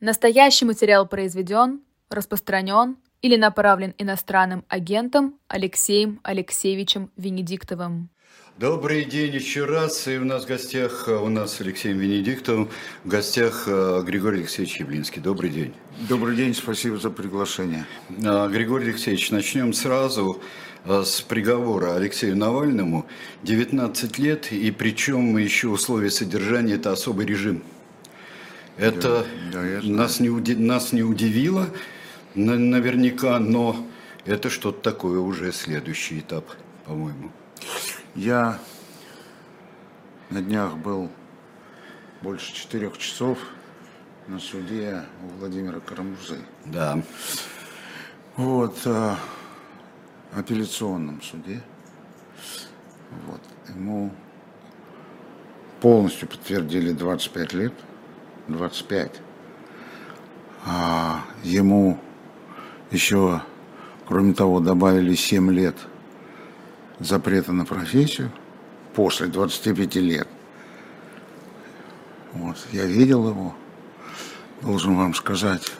Настоящий материал произведен, распространен или направлен иностранным агентом Алексеем Алексеевичем Венедиктовым. Добрый день еще раз. И у нас в гостях, у нас с Алексеем Венедиктовым, в гостях э, Григорий Алексеевич Яблинский. Добрый день. Добрый день, спасибо за приглашение. А, Григорий Алексеевич, начнем сразу э, с приговора Алексею Навальному. 19 лет, и причем еще условия содержания – это особый режим. Это Да, нас, не, уди- нас не удивило на- наверняка, но это что-то такое уже следующий этап, по-моему. Я на днях был больше четырех часов на суде у Владимира Карамурзы. Да. Вот, э, апелляционном суде. Вот, ему полностью подтвердили 25 лет, 25. А ему еще, кроме того, добавили 7 лет запрета на профессию после 25 лет. Вот, я видел его, должен вам сказать,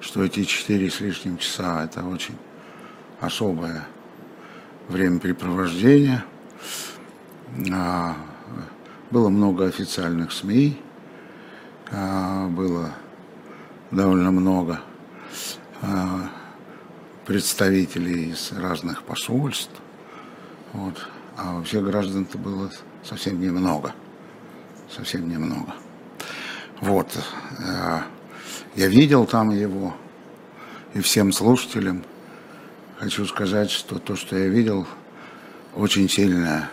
что эти четыре с лишним часа это очень особое времяпрепровождение. А, Было много официальных СМИ, было довольно много а, представителей из разных посольств. Вот. А вообще граждан-то было совсем немного. Совсем немного. Вот. э, Я видел там его. И всем слушателям хочу сказать, что то, что я видел, очень сильно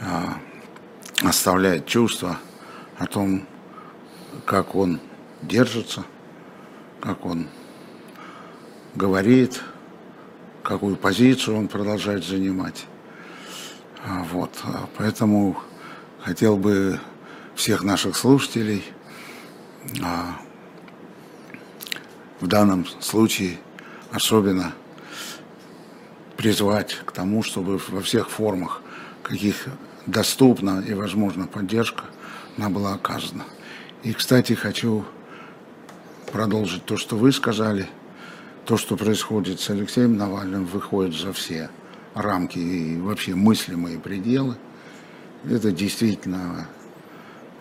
э, оставляет чувство о том, как он держится, как он говорит, какую позицию он продолжает занимать. А, Вот, а, поэтому хотел бы всех наших слушателей а, в данном случае особенно призвать к тому, чтобы во всех формах, каких доступна и возможна поддержка, она была оказана. И, кстати, хочу продолжить то, что вы сказали. То, что происходит с Алексеем Навальным, выходит за все рамки и вообще мыслимые пределы. Это действительно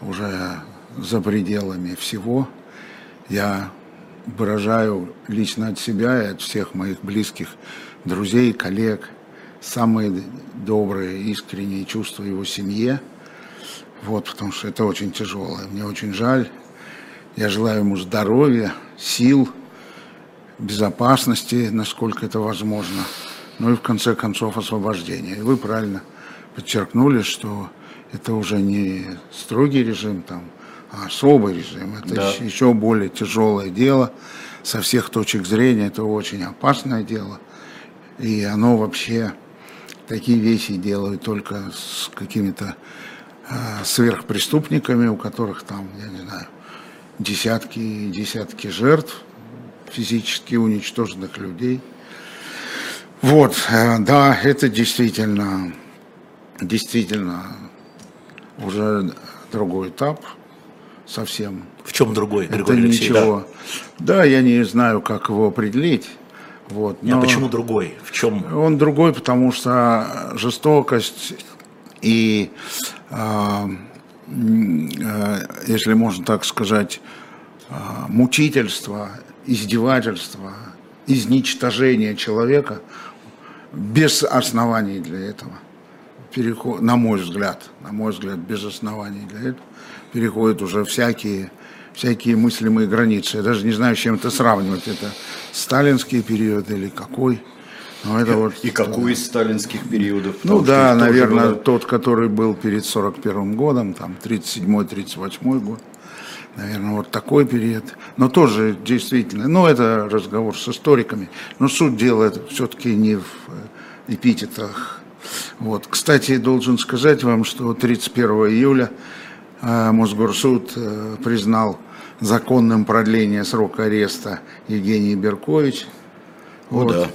уже за пределами всего. Я выражаю лично от себя и от всех моих близких друзей, коллег самые добрые, искренние чувства его семье. Вот, потому что это очень тяжелое. Мне очень жаль. Я желаю ему здоровья, сил, безопасности, насколько это возможно. Ну и в конце концов освобождения. И вы правильно подчеркнули, что это уже не строгий режим, там, а особый режим. Это Да. еще, более тяжелое дело. Со всех точек зрения это очень опасное дело. И оно вообще такие вещи делают только с какими-то сверхпреступниками, у которых там, я не знаю, десятки и десятки жертв, физически уничтоженных людей. Вот, э, да, это действительно, действительно уже другой этап совсем. В чем другой, Это Григорий Алексеевич? ничего. Да, я не знаю, как его определить. Вот, Да. А но почему другой? В чем? Он другой, потому что жестокость и, а, а, если можно так сказать, а, мучительство, издевательство, изничтожение человека без оснований для этого, переход, на мой взгляд, на мой взгляд, без оснований для этого, переходят уже всякие, всякие мыслимые границы. Я даже не знаю, с чем это сравнивать. Это сталинский период или какой. Но это вот, И какой из сталинских периодов? ну Потому да, наверное, было- тот, который был перед 41 годом, там 37-38 год. Наверное, вот такой период. Но тоже действительно, ну это разговор с историками. Но суть дела все-таки не в э, эпитетах. Вот. Кстати, должен сказать вам, что 31 июля э, Мосгорсуд э, признал законным продление срока ареста Евгении Беркович. Ну да.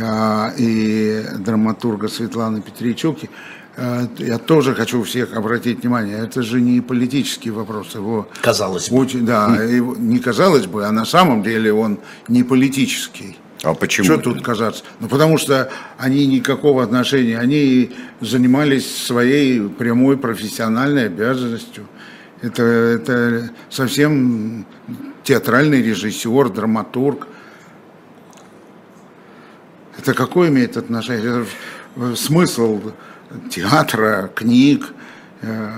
А, и драматурга Светланы Петричуки. э, я тоже хочу всех обратить внимание, это же не политический вопрос, его Казалось бы. очень, да, его- не казалось бы, а на самом деле он не политический. А почему? Что тут казаться? Ну, потому что они никакого отношения, они занимались своей прямой профессиональной обязанностью. Это, это совсем театральный режиссер, драматург. Это какой имеет отношение? Это смысл театра, книг. э,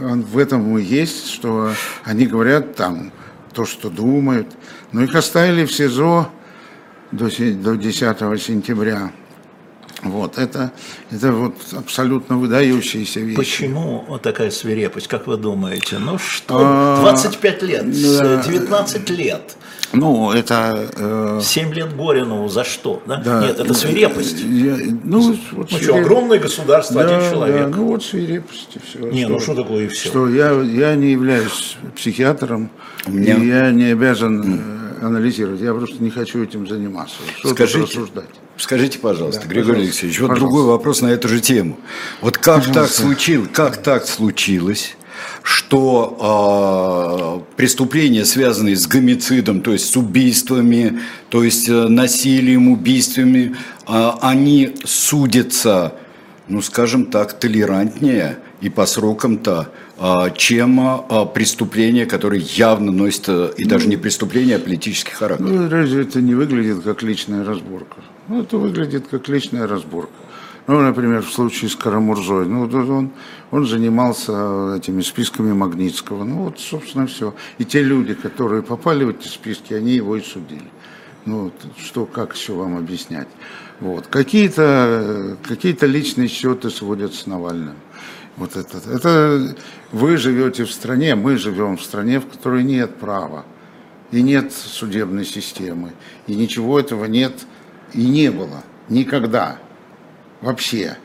он в этом и есть, что они говорят там то, что думают. Но их оставили в СИЗО до, до 10 сентября. Вот, это, это вот абсолютно выдающиеся вещи. Почему вот такая свирепость, как вы думаете? Ну что, А, 25 лет, да. 19 лет, Ну, это... э, 7 лет Горинову за что? Да? да. Нет, это свирепость. Я- ну, вот Ну свиреп- что, огромное государство, Да, один человек. да, ну вот свирепость и все. Не, ну что такое и все? Что я, я не являюсь психиатром, меня- и я не обязан э, анализировать. Я просто не хочу этим заниматься. Что Скажите, рассуждать? скажите, пожалуйста, Да, Григорий пожалуйста, Алексеевич, вот пожалуйста. другой вопрос на эту же тему. Вот как так случилось, как так случилось, что а, преступления, связанные с гомицидом, то есть с убийствами, то есть э, насилием, убийствами, а, они судятся, ну, скажем так, толерантнее и по срокам-то, а, чем а, преступления, которые явно носят, э, и даже не преступления, а политический характер. Ну, разве это не выглядит как личная разборка? Ну, это выглядит как личная разборка. Ну, например, в случае с Карамурзой, ну, вот он, он занимался этими списками Магнитского. Ну, вот, собственно, все. И те люди, которые попали в эти списки, они его и судили. Ну, что, как еще вам объяснять? Вот. Какие-то какие личные счеты сводят с Навальным. Вот это, это вы живете в стране, мы живем в стране, в которой нет права и нет судебной системы, и ничего этого нет и не было никогда вообще.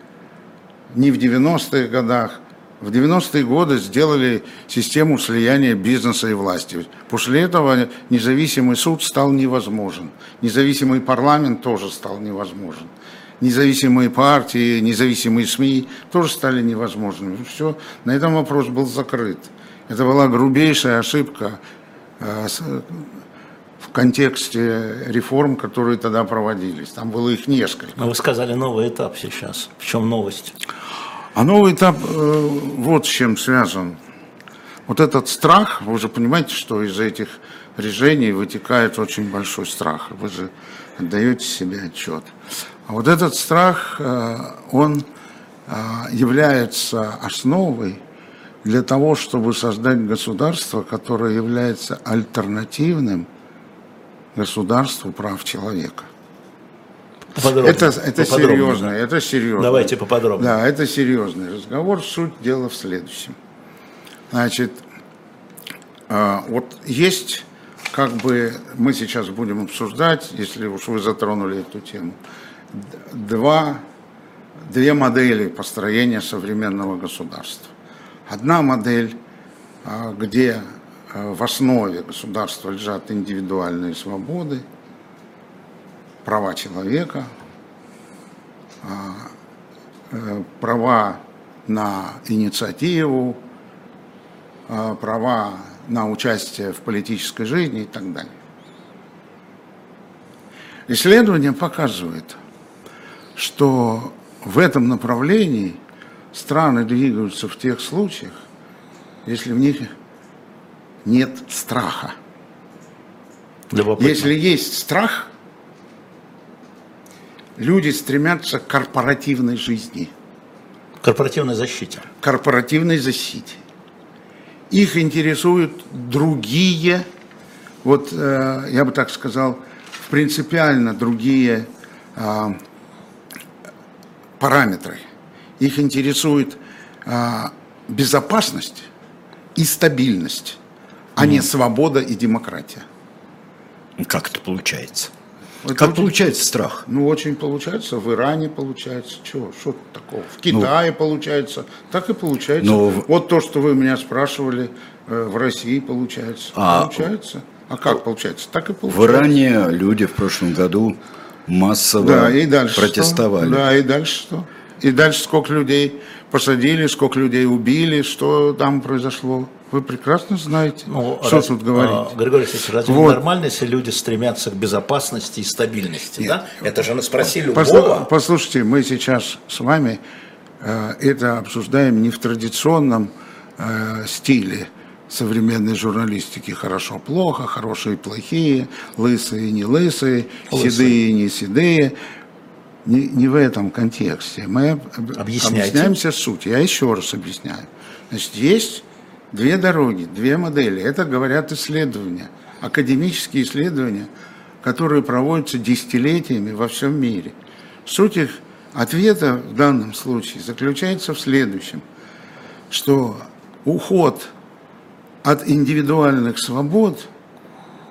Ни в 90-х годах. В 90-е годы сделали систему слияния бизнеса и власти. После этого независимый суд стал невозможен. Независимый парламент тоже стал невозможен. Независимые партии, независимые СМИ тоже стали невозможными. Все, на этом вопрос был закрыт. Это была грубейшая ошибка э, в контексте реформ, которые тогда проводились. Там было их несколько. Но вы сказали новый этап сейчас. В чем новость? А новый этап э, вот с чем связан. Вот этот страх, вы же понимаете, что из этих решений вытекает очень большой страх. Вы же отдаете себе отчет. А вот этот страх, э, он э, является основой для того, чтобы создать государство, которое является альтернативным государству прав человека. Поподробнее. Это, это Поподробнее, серьезно, это серьезно. Давайте поподробнее. Да, это серьезный разговор. Суть дела в следующем. Значит, а, вот есть, как бы, мы сейчас будем обсуждать, если уж вы затронули эту тему, два, две модели построения современного государства. Одна модель, а, где в основе государства лежат индивидуальные свободы, права человека, э, права на инициативу, э, права на участие в политической жизни и так далее. Исследования показывают, что в этом направлении страны двигаются в тех случаях, если в них нет страха. Любопытно. Если есть страх, люди стремятся к корпоративной жизни, Корпоративной защите. корпоративной защите. Их интересуют другие, вот э, я бы так сказал, принципиально другие а, параметры. Их интересует а, безопасность и стабильность, а не свобода и демократия. Как это получается? Это Как очень- получается страх? Ну, очень получается, в Иране получается, чего, что тут такого, в Китае получается, так и получается. Ну, в- Вот то, что вы меня спрашивали, э, в России получается. А- получается. А как получается? Так и В получается. Иране люди в прошлом году массово Да, и дальше протестовали. Что? Да, и дальше что? И дальше сколько людей посадили, сколько людей убили, что там произошло. Вы прекрасно знаете, ну, что раз, тут говорить. А, Григорий Алексеевич, разве вот. нормально, если люди стремятся к безопасности и стабильности? Нет. Да? Это же на спроси любого. Послушайте, мы сейчас с вами э, это обсуждаем не в традиционном э, стиле современной журналистики. Хорошо-плохо, хорошие и плохие, лысые и не лысые, лысые. седые и не седые. Не, не в этом контексте. Мы Объясняйте. объясняемся суть. Я еще раз объясняю. Значит, есть Две дороги, две модели. Это говорят исследования, академические исследования, которые проводятся десятилетиями во всем мире. Суть их ответа в данном случае заключается в следующем, что уход от индивидуальных свобод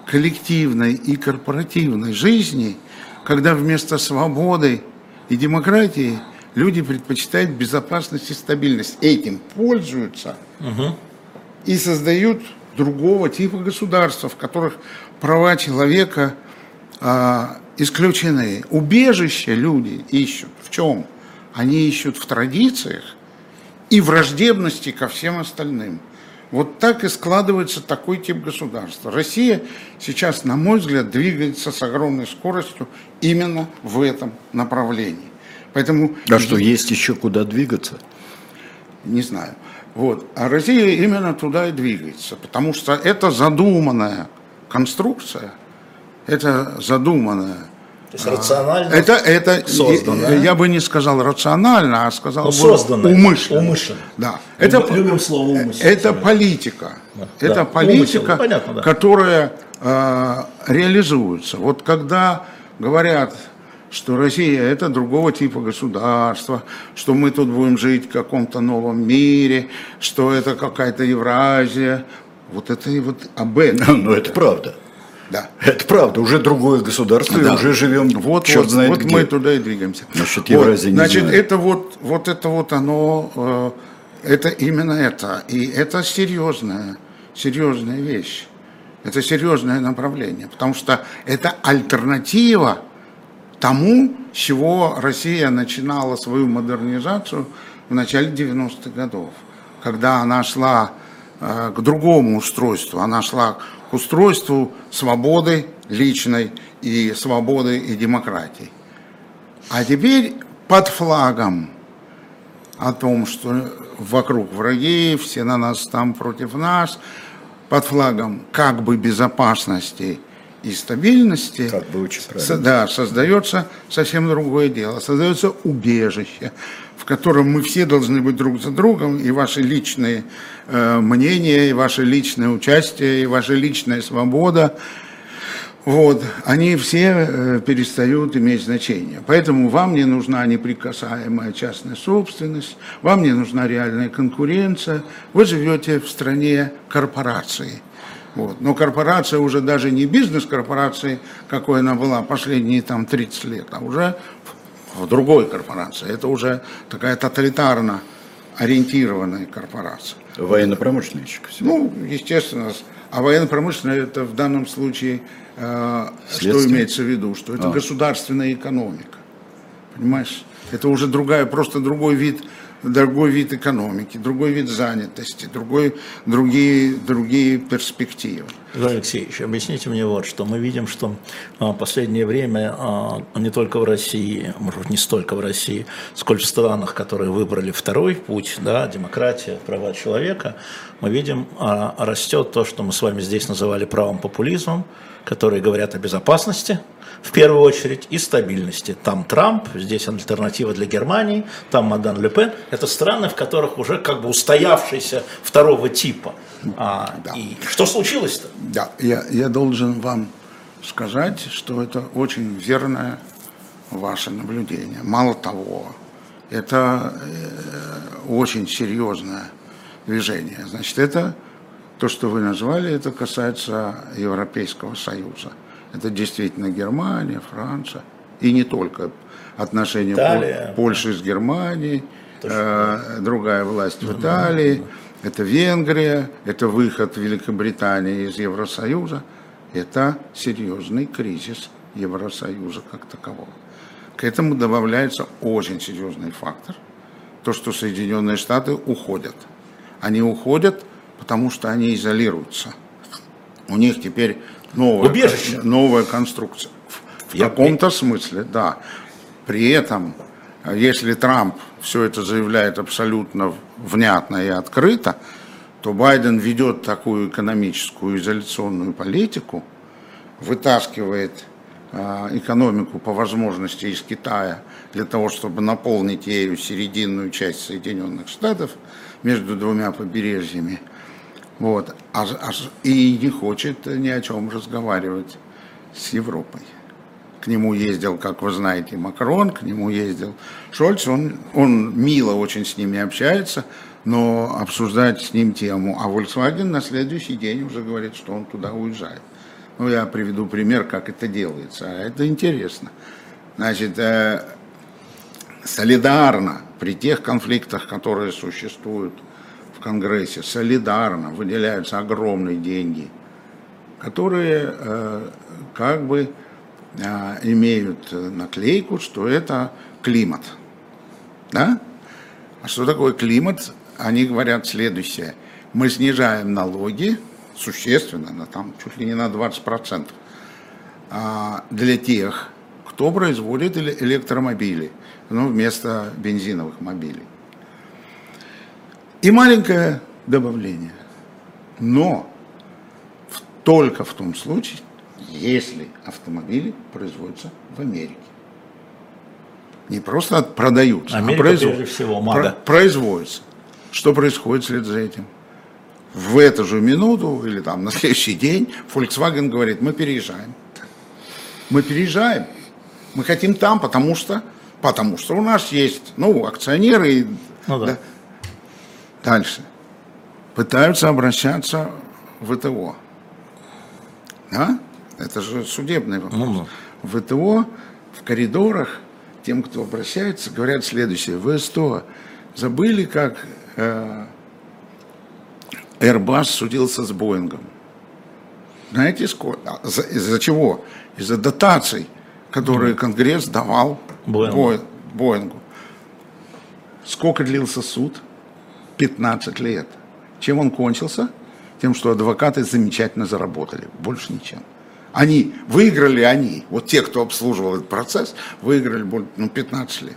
коллективной и корпоративной жизни, когда вместо свободы и демократии люди предпочитают безопасность и стабильность. Этим пользуются угу и создают другого типа государства, в которых права человека а, исключены. Убежище люди ищут. В чем? Они ищут в традициях и враждебности ко всем остальным. Вот так и складывается такой тип государства. Россия сейчас, на мой взгляд, двигается с огромной скоростью именно в этом направлении. Поэтому... А что, есть еще куда двигаться? Не знаю. Вот. А Россия именно туда и двигается, потому что это задуманная конструкция, это задуманная то есть рационально это, это создано. Я, бы не сказал рационально, а сказал бы созданное, умышленно. умышленно. Да. Это, любим слово умышленно. Это политика. Да. Это да. политика, Умысел, ну, понятно, да. которая э, реализуется. Вот когда говорят что Россия это другого типа государства, что мы тут будем жить в каком-то новом мире, что это какая-то Евразия. Вот это и вот об этом. Ну, это правда. Да. Это правда, уже другое государство, да. и уже живем, вот, черт вот, знает вот где. мы туда и двигаемся. Насчет Евразии вот, не Значит, знаю. это вот, вот это вот оно, э, это именно это. И это серьезная, серьезная вещь. Это серьезное направление, потому что это альтернатива тому, с чего Россия начинала свою модернизацию в начале 90-х годов, когда она шла э, к другому устройству, она шла к устройству свободы личной и свободы и демократии. А теперь под флагом о том, что вокруг враги, все на нас там против нас, под флагом как бы безопасности и стабильности, как бы очень да, создается совсем другое дело. Создается убежище, в котором мы все должны быть друг за другом, и ваши личные э, мнения, и ваше личное участие, и ваша личная свобода, вот, они все э, перестают иметь значение. Поэтому вам не нужна неприкасаемая частная собственность, вам не нужна реальная конкуренция, вы живете в стране корпорации – вот. Но корпорация уже даже не бизнес-корпорация, какой она была последние там 30 лет, а уже в другой корпорации. Это уже такая тоталитарно ориентированная корпорация. Военно-промышленная Ну, естественно. А военно-промышленная это в данном случае, э, что имеется в виду? Что это а. государственная экономика. Понимаешь? Это уже другая, просто другой вид другой вид экономики, другой вид занятости, другой, другие, другие перспективы. Игорь Алексеевич, объясните мне вот, что мы видим, что в последнее время не только в России, может быть, не столько в России, сколько в странах, которые выбрали второй путь, да, демократия, права человека, мы видим, растет то, что мы с вами здесь называли правым популизмом, которые говорят о безопасности, в первую очередь, и стабильности. Там Трамп, здесь альтернатива для Германии, там Мадан Ле Пен. Это страны, в которых уже как бы устоявшийся второго типа. А, да. И что случилось-то? Да, я, я должен вам сказать, что это очень верное ваше наблюдение. Мало того, это э, очень серьезное движение. Значит, это то, что вы назвали, это касается Европейского Союза. Это действительно Германия, Франция. И не только отношения Италия. Польши с Германией, э, другая власть в Италии, это Венгрия, это выход Великобритании из Евросоюза. Это серьезный кризис Евросоюза как такового. К этому добавляется очень серьезный фактор, то, что Соединенные Штаты уходят. Они уходят, потому что они изолируются. У них теперь новая, Убежище. новая конструкция. В каком-то смысле, да. При этом, если Трамп все это заявляет абсолютно внятно и открыто, то Байден ведет такую экономическую изоляционную политику, вытаскивает э, экономику по возможности из Китая для того, чтобы наполнить ею серединную часть Соединенных Штатов между двумя побережьями. Вот. А, а- и не хочет ни о чем разговаривать с Европой. К нему ездил, как вы знаете, Макрон, к нему ездил Шольц. Он, он мило очень с ними общается, но обсуждать с ним тему. А Volkswagen на следующий день уже говорит, что он туда уезжает. Ну, я приведу пример, как это делается. А это интересно. Значит, э, солидарно при тех конфликтах, которые существуют в Конгрессе, солидарно выделяются огромные деньги, которые э, как бы имеют наклейку, что это климат. Да? А что такое климат? Они говорят следующее. Мы снижаем налоги существенно, на, там, чуть ли не на 20%, а, для тех, кто производит эле- электромобили, ну, вместо бензиновых мобилей. И маленькое добавление. Но только в том случае, если автомобили производятся в Америке. Не просто продаются, Америка, а производятся. всего, МАГА. производятся. Что происходит вслед за этим? В эту же минуту или там на следующий день Volkswagen говорит, мы переезжаем. Мы переезжаем. Мы хотим там, потому что, потому что у нас есть ну, акционеры. и- Ну да. Дальше. Пытаются обращаться в ВТО. Да? Это же судебный вопрос. Ну, В ВТО, в коридорах, тем, кто обращается, говорят следующее. Вы что, забыли, как э, Airbus судился с Боингом? Знаете, сколько? А, за- Из-за чего? Из-за дотаций, которые Конгресс давал Боингу. Боингу. Сколько длился суд? 15 лет. Чем он кончился? Тем, что адвокаты замечательно заработали. Больше ничем. Они, выиграли они, вот те, кто обслуживал этот процесс, выиграли ну, 15 лет.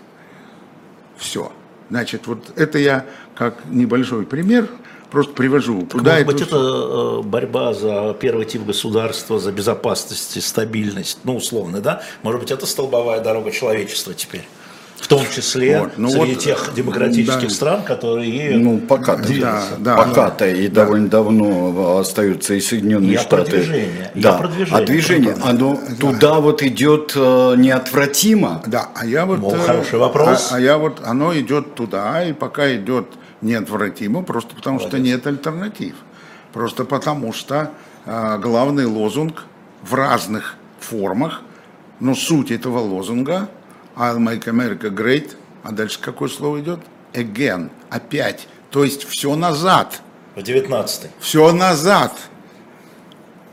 Все. Значит, вот это я как небольшой пример просто привожу. Куда Может быть, это- это э, борьба за первый тип государства, за безопасность и стабильность, ну, условно, да? Может быть, это столбовая дорога человечества теперь? В том числе Вот, ну среди вот, тех демократических да. стран, которые Ну, пока-то. Да, да. пока-то и довольно давно остаются и Соединенные Я Штаты. про движение, я Да. про движение. А движение, оно туда вот идет э, неотвратимо. Да, а я вот... Мол, э, хороший вопрос. А, а я вот, оно идет туда, и пока идет неотвратимо, просто потому что нет альтернатив. Просто потому что а, главный лозунг в разных формах, но суть этого лозунга I'll make America great, а дальше какое слово идет? Again, опять. То есть все назад. в 19-й. Все назад.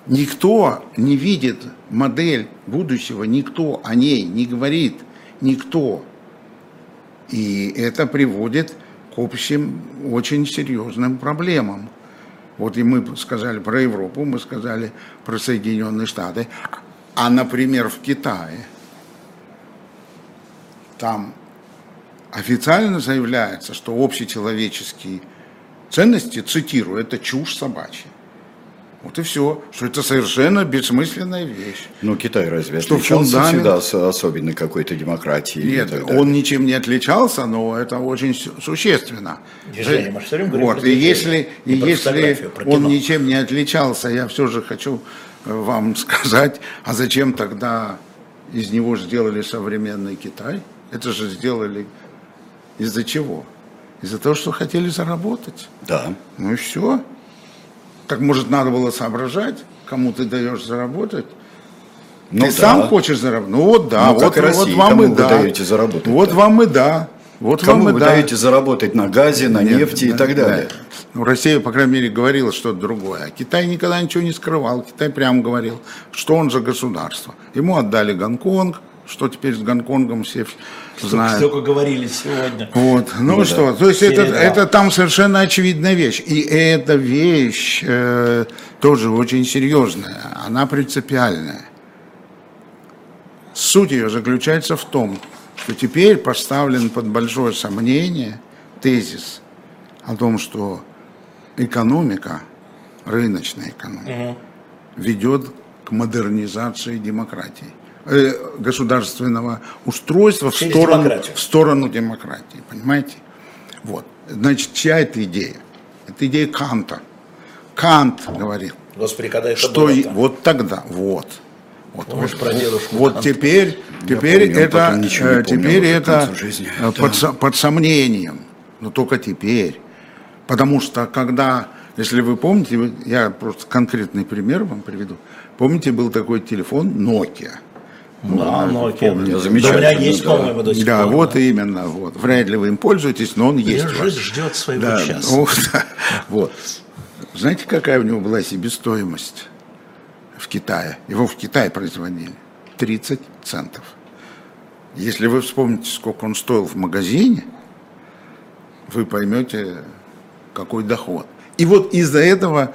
Никто не видит модель будущего, никто о ней не говорит, никто. И это приводит к общим очень серьезным проблемам. Вот и мы сказали про Европу, мы сказали про Соединенные Штаты. А, например, в Китае, там официально заявляется, что общечеловеческие ценности, цитирую, это чушь собачья. Вот и все, что это совершенно бессмысленная вещь. Ну, Китай разве Что отличался фундамент- всегда с особенной какой-то демократией? и Нет, он ничем не отличался, но это очень су- существенно. Движение, мы же всё время говорим вот, и если, и если он ничем не отличался, я все же хочу э, вам сказать, а зачем тогда из него сделали современный Китай? Это же сделали из-за чего? Из-за того, что хотели заработать. Да. Ну и все. Так может надо было соображать, кому ты даешь заработать? Ну ты да. сам хочешь заработать? Ну вот да, Ну, вот, и вот Россия, вам кому и вы да. даете заработать, Вот да? вам и да. Вот Кому вам и вы да. даете заработать на газе, на Нет, нефти и да, так да. далее? Ну, Россия, по крайней мере, говорила что-то другое. А Китай никогда ничего не скрывал. Китай прямо говорил, что он за государство. Ему отдали Гонконг, Что теперь с Гонконгом все знают. Только говорили сегодня. Вот. Ну, Ну что, да. то есть это, это там совершенно очевидная вещь. И эта вещь э, тоже очень серьезная, она принципиальная. Суть ее заключается в том, что теперь поставлен под большое сомнение тезис о том, что экономика, рыночная экономика, ведет к модернизации демократии, государственного устройства в сторону, демократию. в сторону демократии, понимаете? Вот. Значит, чья это идея? Это идея Канта. Кант говорил, Господи, когда это что было вот тогда, вот. Вот, вот, про дедушку вот теперь, теперь помню, это, ничего э, теперь это э, под, со- под сомнением, но только теперь. Потому что когда, если вы помните, я просто конкретный пример вам приведу. Помните, был такой телефон Nokia. Да, Nokia. помню. Да, Замечательно, У меня есть, да. по-моему, до сих Да, пор. вот именно, вот. Вряд ли вы им пользуетесь, но он есть. Жизнь ждет своего Да, часа. ну, да, вот. Знаете, какая у него была себестоимость в Китае? Его в Китае производили. 30 центов. Если вы вспомните, сколько он стоил в магазине, вы поймете, какой доход. И вот из-за этого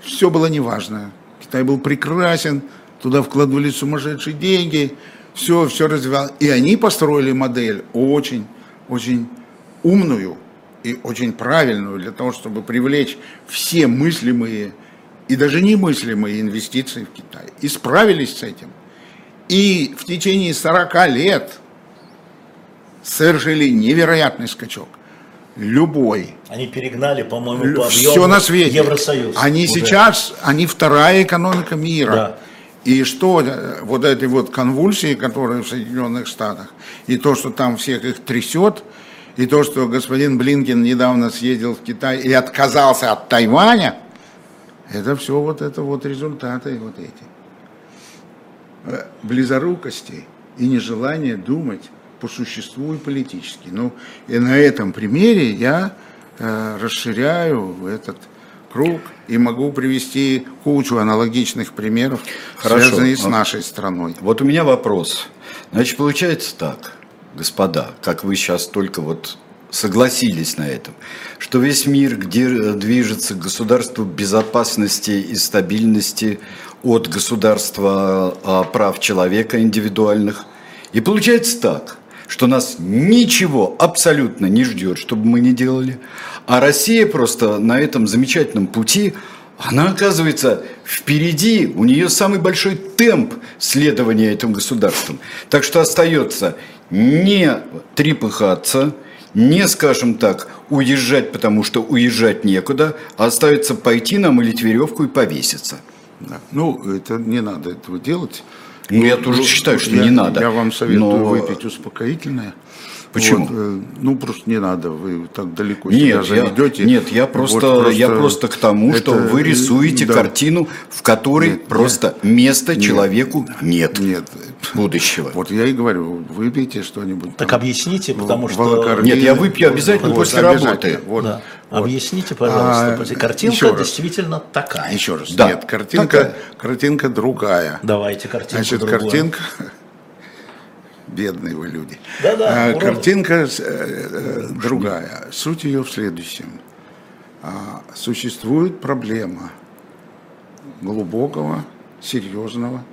все было неважно. Китай был прекрасен, туда вкладывали сумасшедшие деньги, все, все развивалось. И они построили модель очень, очень умную и очень правильную для того, чтобы привлечь все мыслимые и даже немыслимые инвестиции в Китай. И справились с этим. И в течение 40 лет совершили невероятный скачок. Любой Они перегнали, по-моему, по объему все на свете. Евросоюз. Они уже. сейчас, они вторая экономика мира. Да. И что э, вот эти вот конвульсии, которые в Соединенных Штатах, и то, что там всех их трясет, и то, что господин Блинкин недавно съездил в Китай и отказался от Тайваня, это все вот это вот результаты вот эти. Э, Близорукости и нежелание думать по существу и политически. Ну, и на этом примере я э, расширяю этот круг и могу привести кучу аналогичных примеров, Хорошо. связанных с Вот. нашей страной. Вот у меня вопрос. Значит, получается так, господа, как вы сейчас только вот согласились на этом, что весь мир, где э, движется к государству безопасности и стабильности от государства а, прав человека индивидуальных, и получается так, что нас ничего абсолютно не ждет, чтобы мы не делали, а Россия просто на этом замечательном пути она оказывается впереди, у нее самый большой темп следования этим государством. Так что остается не трепыхаться, не, скажем так, уезжать, потому что уезжать некуда, а остается пойти намылить веревку и повеситься. Да. Ну, это не надо этого делать. Ну, я тоже считаю, что я, не надо. Я вам советую Но- выпить успокоительное. Почему? Вот, э, ну, просто не надо, вы так далеко Нет, себя я, заведете. нет, я просто, я просто к тому, что это, вы рисуете да. картину, в которой Нет, просто места человеку нет, Нет. будущего. Вот я и говорю, выпейте что-нибудь. Так там, объясните, потому что-. Нет, я выпью обязательно после работы. Вот, Да. вот. Объясните, пожалуйста, А, картинка раз. действительно такая. Еще раз. Да, Нет, картинка, такая. картинка другая. Давайте картинку Значит, другую. картинка... Бедные вы люди. Да-да, А, картинка э, э, другая. Суть ее в следующем. А, Существует проблема глубокого, серьезного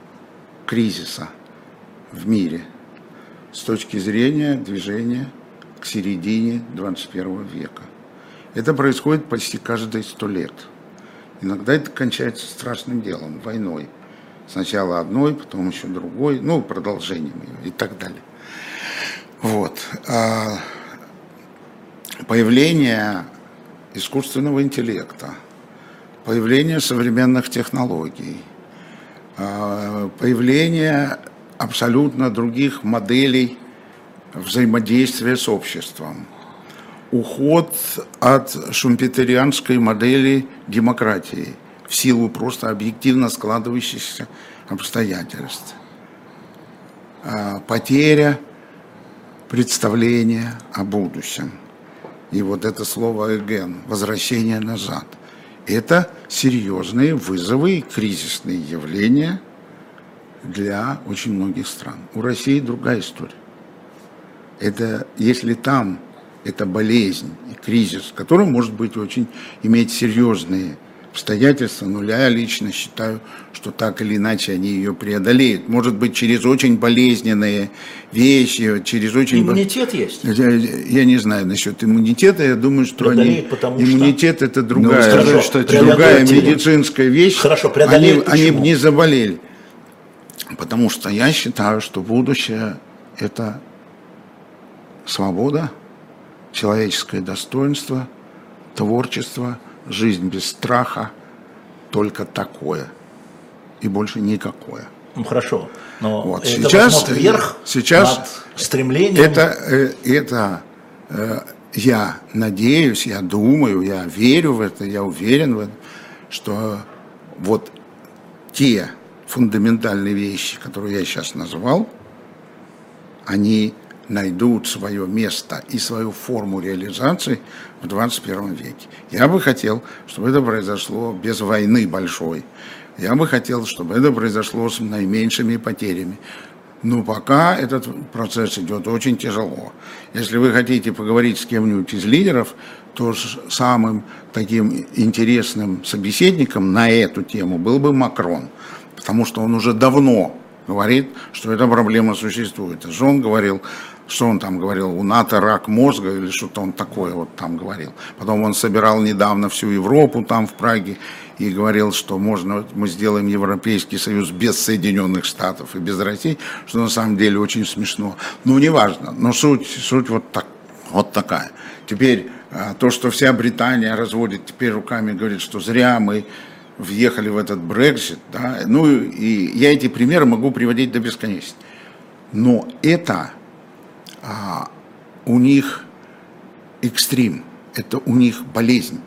кризиса в мире с точки зрения движения к середине 21 века. Это происходит почти каждые сто лет. Иногда это кончается страшным делом, войной. Сначала одной, потом еще другой, ну, продолжением ее и так далее. Вот. А Появление искусственного интеллекта, появление современных технологий, а, появление абсолютно других моделей взаимодействия с обществом, уход от шумпетерианской модели демократии в силу просто объективно складывающихся обстоятельств, А, потеря представления о будущем. И вот это слово «эген» – возвращение назад. Это серьезные вызовы и кризисные явления для очень многих стран. У России другая история. Это если там это болезнь и кризис, который может быть очень иметь серьезные обстоятельства, но я лично считаю, что так или иначе они ее преодолеют. Может быть, через очень болезненные вещи, через очень... Иммунитет есть? Я, я не знаю насчет иммунитета, я думаю, что преодолеет, они... потому иммунитет что... это другая, ну, хорошо, что другая медицинская вещь. Хорошо, они, они бы не заболели. Потому что я считаю, что будущее это свобода, человеческое достоинство, творчество, жизнь без страха, только такое и больше никакое. Ну хорошо, но вот. это сейчас, вверх сейчас над стремлением. Это, э, это э, я надеюсь, я думаю, я верю в это, я уверен в этом, что вот те фундаментальные вещи, которые я сейчас назвал, они найдут свое место и свою форму реализации в 21 веке. Я бы хотел, чтобы это произошло без войны большой. Я бы хотел, чтобы это произошло с наименьшими потерями. Но пока этот процесс идет очень тяжело. Если вы хотите поговорить с кем-нибудь из лидеров, то самым таким интересным собеседником на эту тему был бы Макрон. Потому что он уже давно говорит, что эта проблема существует. А он говорил что он там говорил, у НАТО рак мозга или что-то он такое вот там говорил. Потом он собирал недавно всю Европу там в Праге и говорил, что можно, мы сделаем Европейский Союз без Соединенных Штатов и без России, что на самом деле очень смешно. Ну, неважно, но суть, суть вот, так, вот такая. Теперь а, то, что вся Британия разводит теперь руками, говорит, что зря мы въехали в этот Брексит, да, ну и я эти примеры могу приводить до бесконечности. Но это а, у них экстрим, это у них болезнь.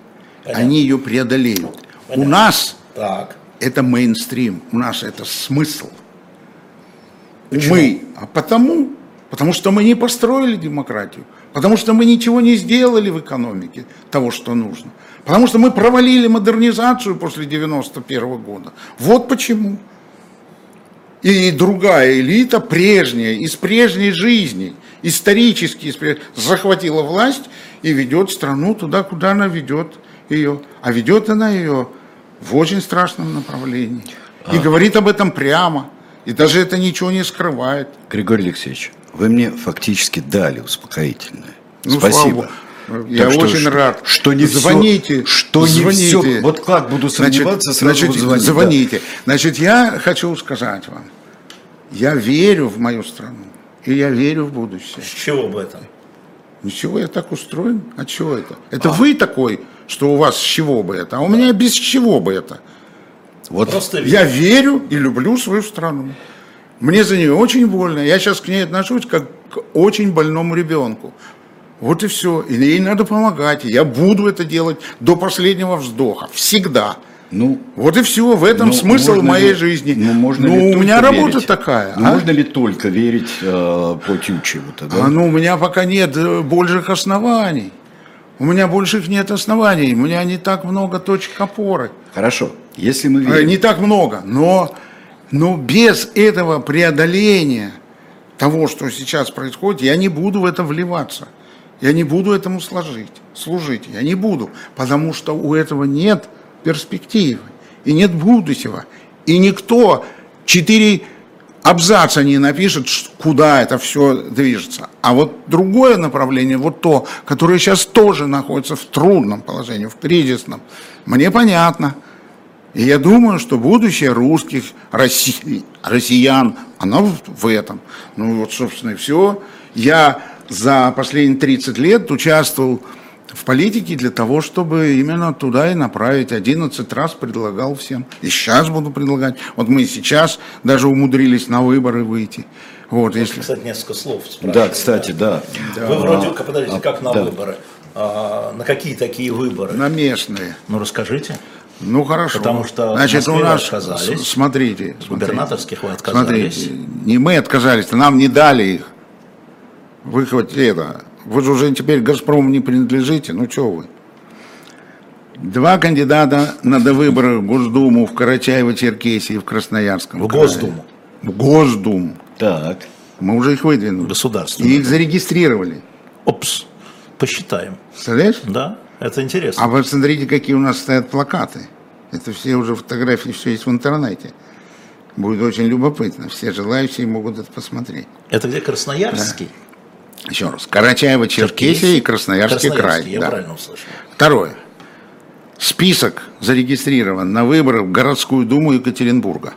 Понятно. Они ее преодолеют. Понятно. У нас так. это мейнстрим, у нас это смысл. Почему? Мы, а потому, потому что мы не построили демократию, потому что мы ничего не сделали в экономике того, что нужно, потому что мы провалили модернизацию после 91 года. Вот почему. И другая элита, прежняя, из прежней жизни – исторически захватила власть и ведет страну туда, куда она ведет ее. А ведет она ее в очень страшном направлении. И а. говорит об этом прямо. И даже это ничего не скрывает. Григорий Алексеевич, вы мне фактически дали успокоительное. Ну, Спасибо. Я так очень что, рад. Что не звоните, все, что звоните. не все. Вот как буду сомневаться, значит, значит, звоните. Да. Значит, я хочу сказать вам, я верю в мою страну. И я верю в будущее. С чего бы это? Ничего, я так устроен. А чего это? Это а. вы такой, что у вас с чего бы это, а у меня без чего бы это. Вот Просто я верю и люблю свою страну. Мне за нее очень больно. Я сейчас к ней отношусь как к очень больному ребенку. Вот и все. И ей надо помогать. И я буду это делать до последнего вздоха. Всегда. Ну, вот и все, в этом ну, смысл моей ли, жизни. Ну, можно ну у меня работа верить? такая. Ну, а? Можно ли только верить э, по Тютчеву-то? Да? А, ну, у меня пока нет э, больших оснований. У меня больших нет оснований. У меня не так много точек опоры. Хорошо, если мы верим... Не так много, но, но без этого преодоления того, что сейчас происходит, я не буду в это вливаться. Я не буду этому сложить, служить. Я не буду, потому что у этого нет перспективы, и нет будущего. И никто четыре абзаца не напишет, куда это все движется. А вот другое направление, вот то, которое сейчас тоже находится в трудном положении, в кризисном, мне понятно. И я думаю, что будущее русских, росси, россиян, оно в этом. Ну вот, собственно, и все. Я за последние 30 лет участвовал в политике для того, чтобы именно туда и направить. 11 раз предлагал всем. И сейчас буду предлагать. Вот мы сейчас даже умудрились на выборы выйти. Вот, если... Кстати, несколько слов Да, кстати, да. да. Вы вроде, подождите, а, как на да. выборы? А, на какие такие выборы? На местные. Ну, расскажите. Ну хорошо. Потому что Значит, у нас, отказались. Смотрите. С губернаторских вы отказались. Смотрите, не мы отказались, нам не дали их. Вы хоть это, вы же уже теперь Газпрому не принадлежите, ну что вы? Два кандидата на довыборы в Госдуму в Карачаево-Черкесии в Красноярском. В Госдуму? в Госдуму. Так. Мы уже их выдвинули. Государство. И их зарегистрировали. Опс, посчитаем. Представляешь? Да, это интересно. А вы смотрите, какие у нас стоят плакаты. Это все уже фотографии, все есть в интернете. Будет очень любопытно. Все желающие могут это посмотреть. Это где Красноярский? Еще раз. Карачаево-Черкесия и Красноярский, край. я да. правильно услышал. Второе. Список зарегистрирован на выборы в городскую думу Екатеринбурга.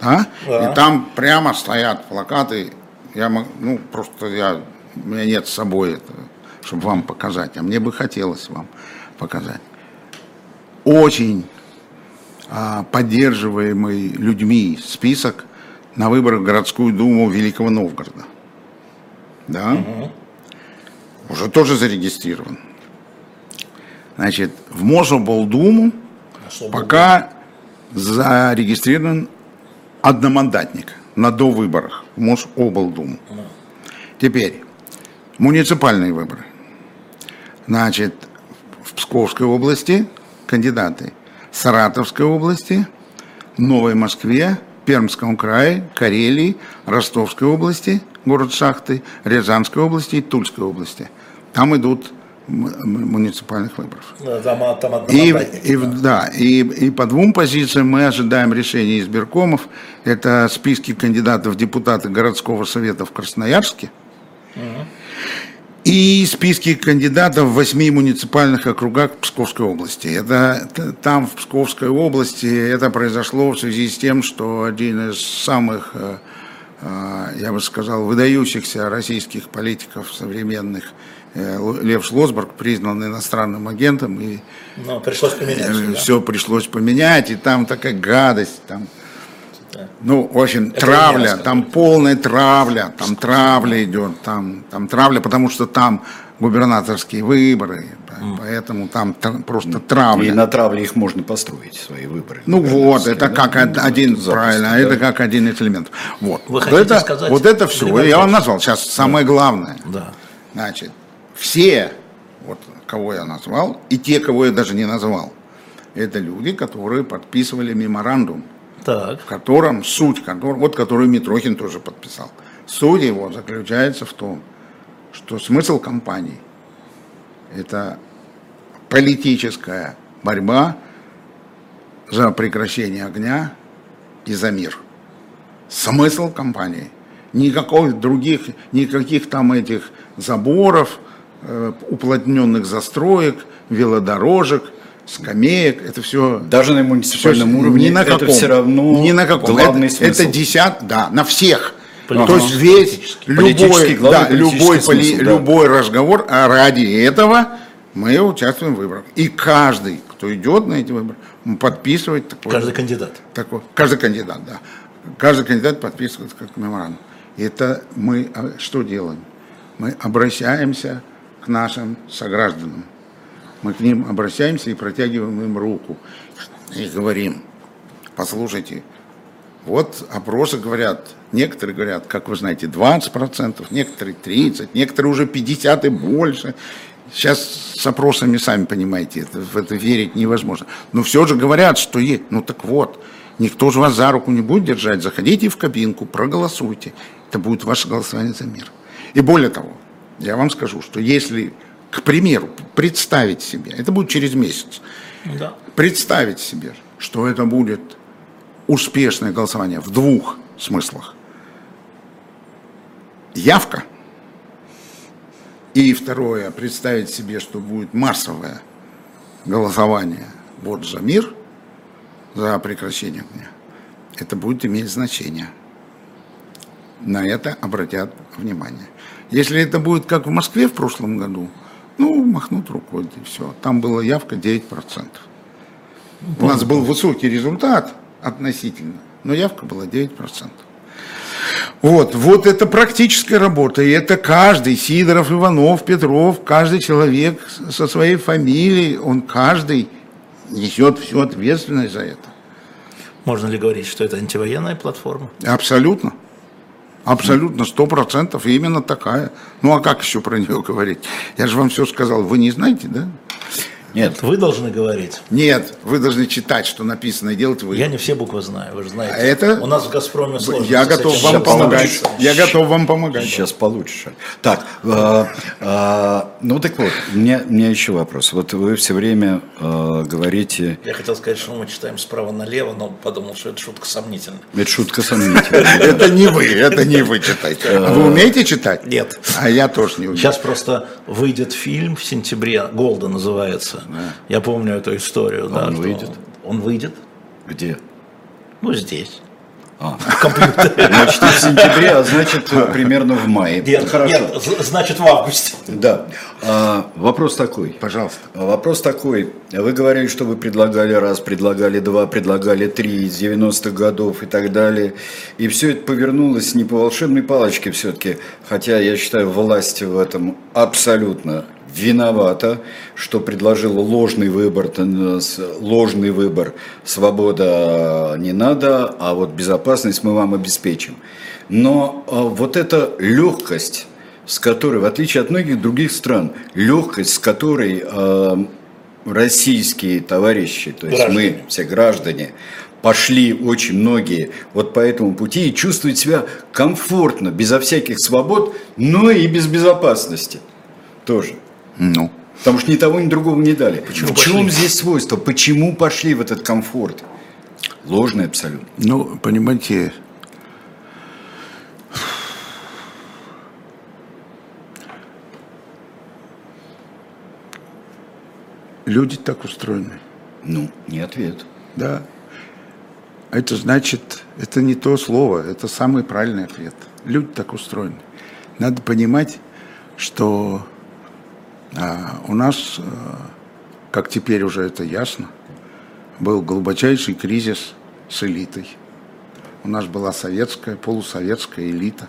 А? Да. И там прямо стоят плакаты. Я ну, просто я, у меня нет с собой этого, чтобы вам показать. А мне бы хотелось вам показать. Очень а, поддерживаемый людьми список на выборах в городскую думу Великого Новгорода. Да? Уже тоже зарегистрирован. Значит, в Мособлдуму пока зарегистрирован одномандатник на довыборах в Мособлдуму. Теперь, муниципальные выборы. Значит, в Псковской области кандидаты Саратовской области, Новой Москве, Пермском крае, Карелии, Ростовской области, город Шахты, Рязанской области и Тульской области. Там идут муниципальных выборов. Там, там И, и да, и, и по двум позициям мы ожидаем решения избиркомов. Это списки кандидатов в депутаты городского совета в Красноярске и списки кандидатов в восьми муниципальных округах Псковской области. Это там в Псковской области это произошло в связи с тем, что один из самых, э, э, я бы сказал, выдающихся российских политиков современных э, Лев Шлосберг признан иностранным агентом и Ну, пришлось поменять. всё, да? все пришлось поменять, и там такая гадость, там, ну, в общем, Это травля, там полная травля, там травля идет, там, там травля, потому что там губернаторские выборы, по- поэтому там тр- просто травля. И на травле их можно построить, свои выборы. Ну вот, это Да, как ну, од- один, запросто, правильно, да. это как один из элементов. Вот, Вы вот хотите это, сказать, вот это все, Григорий я вам назвал, сейчас самое главное. Да. Значит, все, вот кого я назвал, и те, кого я даже не назвал, это люди, которые подписывали меморандум, Так. в котором суть, которого, вот который Митрохин тоже подписал. Суть его заключается в том, что смысл кампании – это политическая борьба за прекращение огня и за мир. Смысл кампании. Никаких других, никаких там этих заборов, э, уплотненных застроек, велодорожек, скамеек, это все Даже на муниципальном Всё, уровне ни на это каком. все равно ни на каком. главный это, смысл. это десят, да, на всех. Политический, То есть весь любой, да, любой, политический поли- смысл, да. любой разговор, а ради этого мы участвуем в выборах. И каждый, кто идет на эти выборы, подписывает такой, Каждый кандидат. такой, каждый кандидат, да. Каждый кандидат подписывает как меморандум. Это мы а, что делаем? Мы обращаемся к нашим согражданам. Мы к ним обращаемся и протягиваем им руку. И говорим, послушайте, вот опросы говорят, некоторые говорят, как вы знаете, 20%, некоторые 30%, некоторые уже 50% и больше. Сейчас с опросами, сами понимаете, это, в это верить невозможно. Но все же говорят, что есть. Ну так вот, никто же вас за руку не будет держать. Заходите в кабинку, проголосуйте. Это будет ваше голосование за мир. И более того, я вам скажу, что если, к примеру, представить себе, это будет через месяц, Да. представить себе, что это будет успешное голосование в двух смыслах. Явка. И второе, представить себе, что будет массовое голосование вот за мир, за прекращение огня. Это будет иметь значение. На это обратят внимание. Если это будет как в Москве в прошлом году, ну, махнут рукой, и все. Там была явка 9%. У нас был высокий результат относительно, но явка была 9%. Вот, вот это практическая работа, и это каждый, Сидоров, Иванов, Петров, каждый человек со своей фамилией, он каждый несет всю ответственность за это. Можно ли говорить, что это антивоенная платформа? Абсолютно. Абсолютно, сто процентов, именно такая. Ну а как еще про нее говорить? Я же вам все сказал, вы не знаете, да? Нет. Вы должны говорить. Нет, вы должны читать, что написано, и делать вы. Я не все буквы знаю, вы же знаете. А это- У нас в «Газпроме» сложно. Я готов вам помогать. Я готов вам помогать. Сейчас получше. Так, э, э, ну так вот, у меня, у меня еще вопрос. Вот вы все время э, говорите, Я хотел сказать, что мы читаем справа налево, но подумал, что это шутка сомнительная. это шутка сомнительная. Это не вы, это не вы читаете. А Вы умеете читать? Нет. А я тоже не умею. Сейчас просто выйдет фильм в сентябре, «Голда» называется. Я помню эту историю. он выйдет? Он выйдет, Где? ну, здесь. А. Значит, в сентябре, а значит, примерно в мае. Нет, Хорошо. нет, значит, в августе. Да. А, вопрос такой. Пожалуйста. А Вопрос такой. Вы говорили, что вы предлагали раз, предлагали два, предлагали три из 90-х годов и так далее. И все это повернулось не по волшебной палочке все-таки. Хотя я считаю, власть в этом абсолютно виновата, что предложила ложный выбор, с- ложный выбор, свобода не надо, а вот безопасность мы вам обеспечим. Но а, вот эта легкость, с которой, в отличие от многих других стран, легкость, с которой э, российские товарищи, то есть Граждане. мы, все граждане, пошли очень многие вот по этому пути и чувствуют себя комфортно, безо всяких свобод, но и без безопасности тоже. Ну, Потому что ни того, ни другого не дали. Почему в чем пошли? здесь свойство? Почему пошли в этот комфорт? Ложный абсолютно. ну, понимаете, люди так устроены. Ну, не ответ. Да. Это значит, это не то слово, это самый правильный ответ. Люди так устроены. Надо понимать, что а, у нас, а, как теперь уже это ясно, был глубочайший кризис с элитой. У нас была советская, полусоветская элита,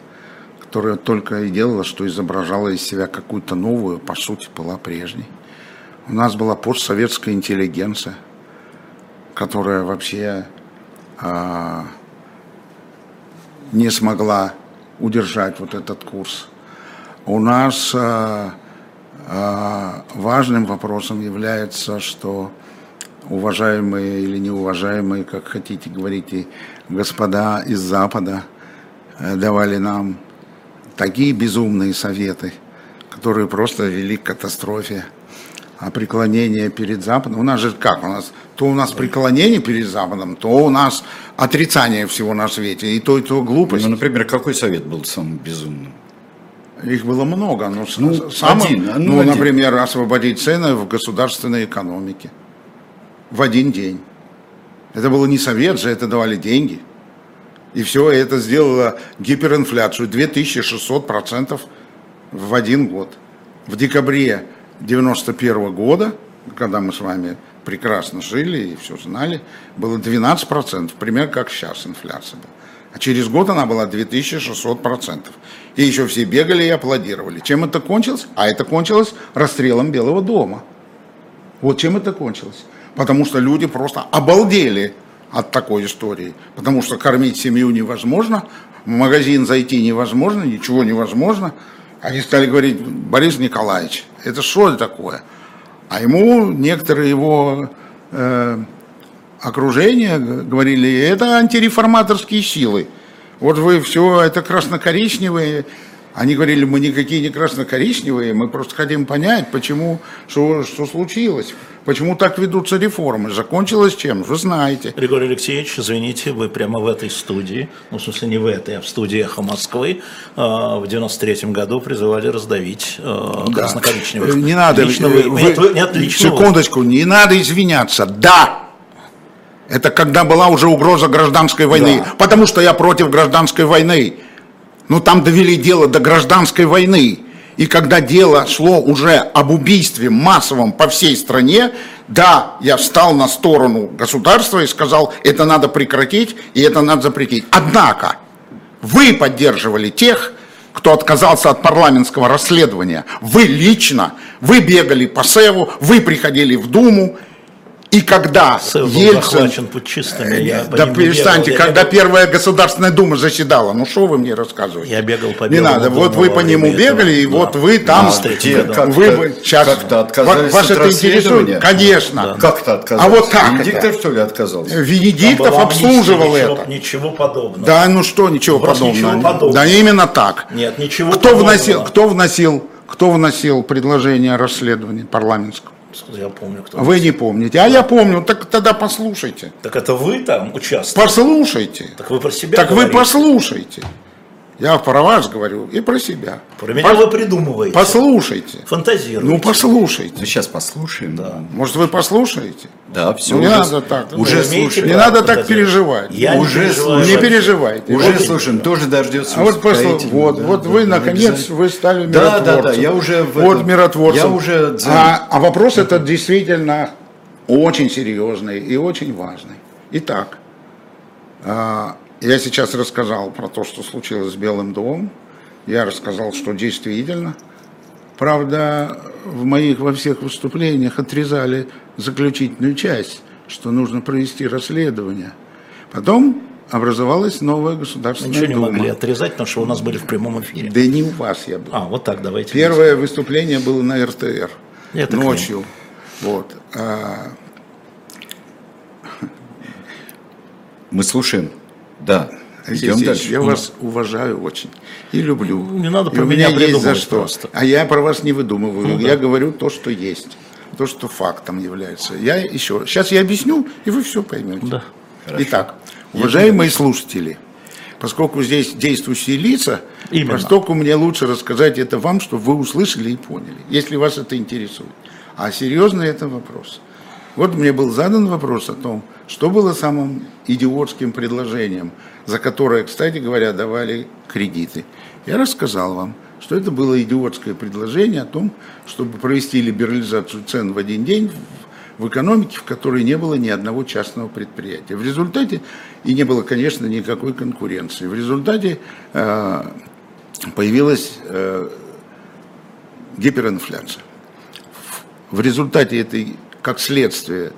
которая только и делала, что изображала из себя какую-то новую, по сути, была прежней. У нас была постсоветская интеллигенция, которая вообще а, не смогла удержать вот этот курс. У нас а, важным вопросом является, что уважаемые или неуважаемые, как хотите говорите, господа из Запада э, давали нам такие безумные советы, которые просто вели к катастрофе. А преклонение перед Западом, у нас же как, у нас, то у нас преклонение перед Западом, то у нас отрицание всего на свете, и то, и то глупость. Ну, например, какой совет был самым безумным? Их было много, но Ну, самым, один, ну, ну, один. например, освободить цены в государственной экономике в один день. Это было не совет же, это давали деньги. И все это сделало гиперинфляцию 2600% в один год. В декабре 91 года, когда мы с вами прекрасно жили и все знали, было 12%, примерно как сейчас инфляция была. А через год она была 2600%. И еще все бегали и аплодировали. Чем это кончилось? А это кончилось расстрелом Белого дома. Вот чем это кончилось. Потому что люди просто обалдели от такой истории. Потому что кормить семью невозможно, в магазин зайти невозможно, ничего невозможно. Они стали говорить, Борис Николаевич, это что такое? А ему некоторые его э, окружение говорили, это антиреформаторские силы. Вот вы все, это красно-коричневые. Они говорили, мы никакие не красно-коричневые, мы просто хотим понять, почему, что, что случилось, почему так ведутся реформы. Закончилось чем? Вы знаете. Григорий Алексеевич, извините, вы прямо в этой студии, ну, в смысле, не в этой, а в студии «Эхо Москвы» э, в 93-м году призывали раздавить э, красно-коричневых. Не надо. Лично вы, вы- нет, вы- нет, лично вы. секундочку, не надо извиняться. Да, это когда была уже угроза гражданской войны. Да. Потому что я против гражданской войны. Ну там довели дело до гражданской войны. И когда дело шло уже об убийстве массовом по всей стране, да, я встал на сторону государства и сказал, это надо прекратить и это надо запретить. Однако, вы поддерживали тех, кто отказался от парламентского расследования. Вы лично, вы бегали по СЭВу, вы приходили в Думу И когда Сев был Ельцин... захвачен путчистами, я да перестаньте, бегал, когда бегал- Первая Государственная Дума заседала, ну что вы мне рассказываете? Я бегал по Не надо, вот вы по нему время этого. бегали, и Да. вот вы там... Да, Где? да. Как-то- вы сейчас... как-то отказались Вас от это интересует? расследования? Конечно. Как-то отказался. А вот как Венедиктов, это? что ли, отказался? Там Венедиктов обслуживал ничего, это. Ничего подобного. Да, ну что, ничего Просто подобного. ничего подобного. Да именно так. Нет, ничего Кто подобного. вносил, кто вносил, кто вносил предложение о расследовании парламентского? Я помню, кто. Вы не помните. А я помню. Так тогда послушайте. Так это вы там участвовали? Послушайте. Так вы про себя Так вы говорите? послушайте. Я про вас говорю и про себя. Про меня Пос- вы придумываете. Послушайте. Фантазируете. Ну, послушайте. Ну, сейчас послушаем. Да, Может, вы послушаете? да все. Ну, не уже, надо так. Уже слушаем. Не надо так переживать. Я не Уже переживаю слушаю. Не переживайте. Уже Вот- слушаем, тоже дождется. А вот, послу- вот, да, вот да, вы, да, наконец, вы стали Да, да, миротворцем. да, я уже в Вот этом- миротворцем. я уже а, а вопрос этот действительно очень серьезный и очень важный. Итак, а, я сейчас рассказал про то, что случилось с Белым домом. Я рассказал, что действительно. Правда, в моих во всех выступлениях отрезали заключительную часть, что нужно провести расследование. Потом образовалась новая государственная Ничего не дума. могли отрезать, потому что у нас были в прямом эфире. Да не у вас я был. А, вот так, давайте. Первое выступление было на РТР Это ночью. Вот. А, Мы слушаем. Да. Алексей Идем Алексеевич, дальше. я вас уважаю очень и люблю. Не надо И про у меня есть за придумывать что. просто. А я про вас не выдумываю. Ну да. я говорю то, что есть. То, что фактом является. Я еще. Сейчас я объясню, и вы все поймете. Да. Итак, уважаемые слушатели, поскольку здесь действующие лица, Именно. поскольку мне лучше рассказать это вам, чтобы вы услышали и поняли, если вас это интересует. А серьезный это вопрос. Вот мне был задан вопрос о том, что было самым идиотским предложением, за которое, кстати говоря, давали кредиты. Я рассказал вам, что это было идиотское предложение о том, чтобы провести либерализацию цен в один день в- экономике, в которой не было ни одного частного предприятия. В результате, и не было, конечно, никакой конкуренции, в результате э, появилась э, гиперинфляция. В результате этой, как следствие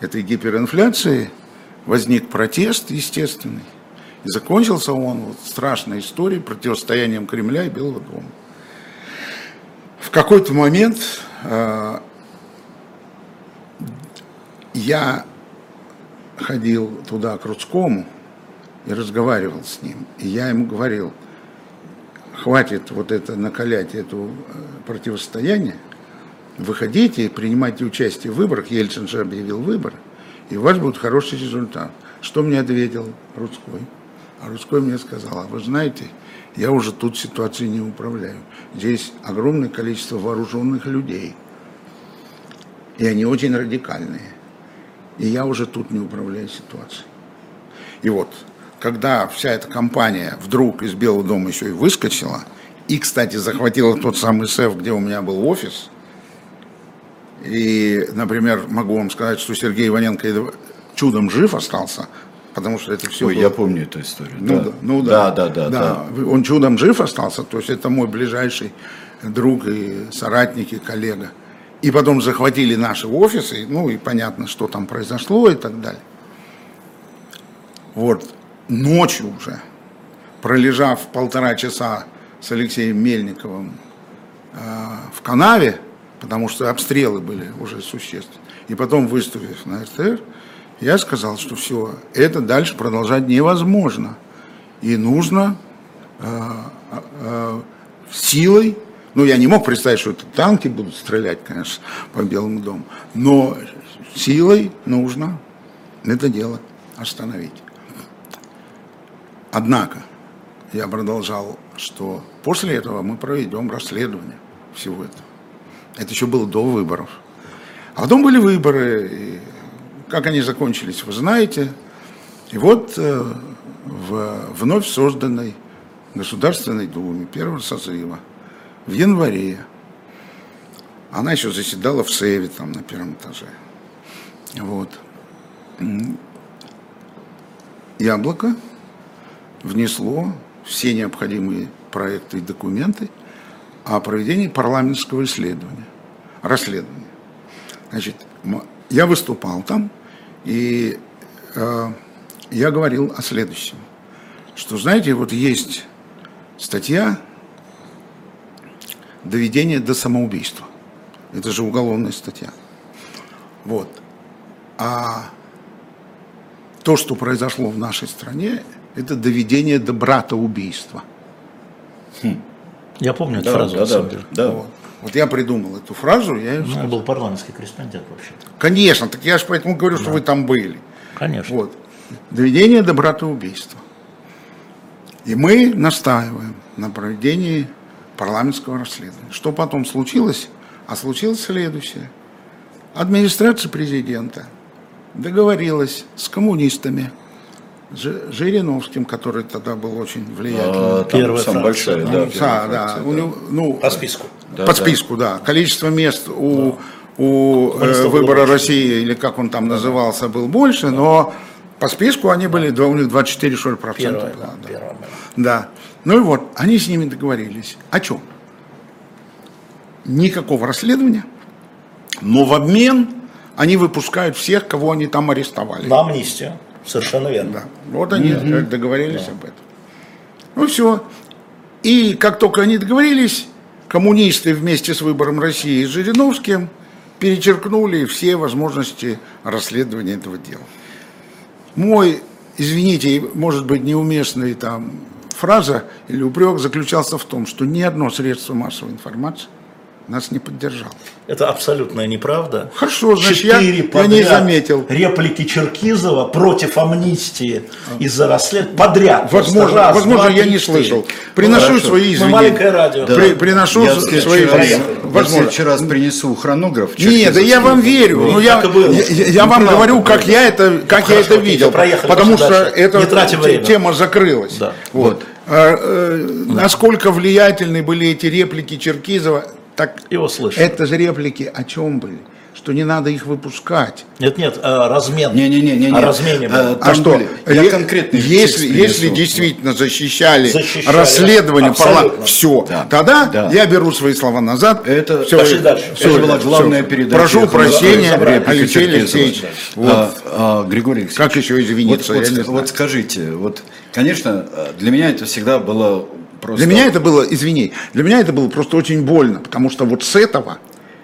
этой гиперинфляции, возник протест естественный. И закончился он вот страшной историей, противостоянием Кремля и Белого дома. В какой-то момент э, я ходил туда к Рудскому и разговаривал с ним. И я ему говорил, хватит вот это накалять, это э, противостояние, выходите принимайте участие в выборах, Ельцин же объявил выборы, и у вас будет хороший результат. Что мне ответил Рудской? А Рудской мне сказал, а вы знаете, я уже тут ситуацией не управляю. Здесь огромное количество вооруженных людей, и они очень радикальные. И я уже тут не управляю ситуацией. И вот, когда вся эта компания вдруг из Белого дома еще и выскочила, и, кстати, захватила тот самый СЭФ, где у меня был офис, и, например, могу вам сказать, что Сергей Иваненко чудом жив остался, потому что это все Ой, было... я помню эту историю. Ну да, ну да, Да, да, да. да. Он чудом жив остался, то есть это мой ближайший друг и соратник и коллега. И потом захватили наши офисы, ну и понятно, что там произошло и так далее. Вот ночью уже, пролежав полтора часа с Алексеем Мельниковым э, в канаве, потому что обстрелы были уже существенны, и потом выступив на РТР, я сказал, что все, это дальше продолжать невозможно. И нужно э, э, силой, ну я не мог представить, что это танки будут стрелять, конечно, по Белому дому, но силой нужно это дело остановить. Однако, я продолжал, что после этого мы проведем расследование всего этого. Это еще было до выборов. А потом были выборы, и как они закончились, вы знаете. И вот э, в вновь созданной Государственной Думе первого созыва в январе, она еще заседала в Севе там на первом этаже. Вот. Яблоко внесло все необходимые проекты и документы о проведении парламентского исследования, расследования. Значит, я выступал там, и э, я говорил о следующем, что, знаете, вот есть статья «Доведение до самоубийства». Это же уголовная статья. Вот. А то, что произошло в нашей стране, это доведение до брата убийства. Я помню эту Да, фразу. да, да, деле. да. Вот. Вот я придумал эту фразу, я ее Ну, был парламентский корреспондент вообще. Конечно, так я же поэтому говорю, что вы там были. Конечно. Вот. Доведение до братоубийства. И мы настаиваем на проведении парламентского расследования. Что потом случилось? А случилось следующее. Администрация президента договорилась с коммунистами, Жириновским, который тогда был очень влиятельным. А, Первая самая большая, да. да. Да, да, фракция, у него, ну, По списку. Да, по да. списку, да. Количество мест у, у э, выбора. России, или как он там назывался, был больше, но по списку они были, два- у них 24 что ли, процента. Первая, было, да, да. первая. Да. Ну и вот, они с ними договорились. О чем? Никакого расследования, но в обмен они выпускают всех, кого они там арестовали. На амнистию. Совершенно верно. Да. Вот они как договорились об этом. Ну все. И как только они договорились, коммунисты вместе с выбором России и Жириновским перечеркнули все возможности расследования этого дела. Мой, извините, может быть неуместный там фраза или упрек заключался в том, что ни одно средство массовой информации нас не поддержало. Это абсолютная неправда. Хорошо, значит, я- я не заметил. Реплики Черкизова против амнистии из-за расследования подряд. Возможно, раз, возможно два, я три, не слышал. Приношу хорошо. свои Мы извинения. маленькое радио. Да. При- приношу я свои извинения. Я Возможно. следующий раз принесу хронограф. Нет, да я вам верю. Вот. Ну, я, я, я вам правда, говорю, как правда. я это, как я Хорошо, это окей, видел. проехали Потому что дальше. эта тема закрылась. Да. Вот. А, э, Насколько влиятельны были эти реплики Черкизова, так Его слышали. это же реплики о чем были? Что не надо их выпускать. Нет, нет, а, размен. Не-не-не-не. О размене. был. А, А Там что, были- Я е- конкретный если, если действительно защищали, Защищали. расследование Абсолютно. парламента, все, Да. тогда Да. я беру свои слова назад. Это- Всё, Пошли дальше. всё, Это была главная передача. Прошу прощения, Алексей. Алексеевич. Вот. А, а, Григорий Алексеевич. Как еще извиниться, Вот, не вот, вот скажите, вот, конечно, для меня это всегда было просто... Для меня это было, извини, для меня это было просто очень больно, потому что вот с этого,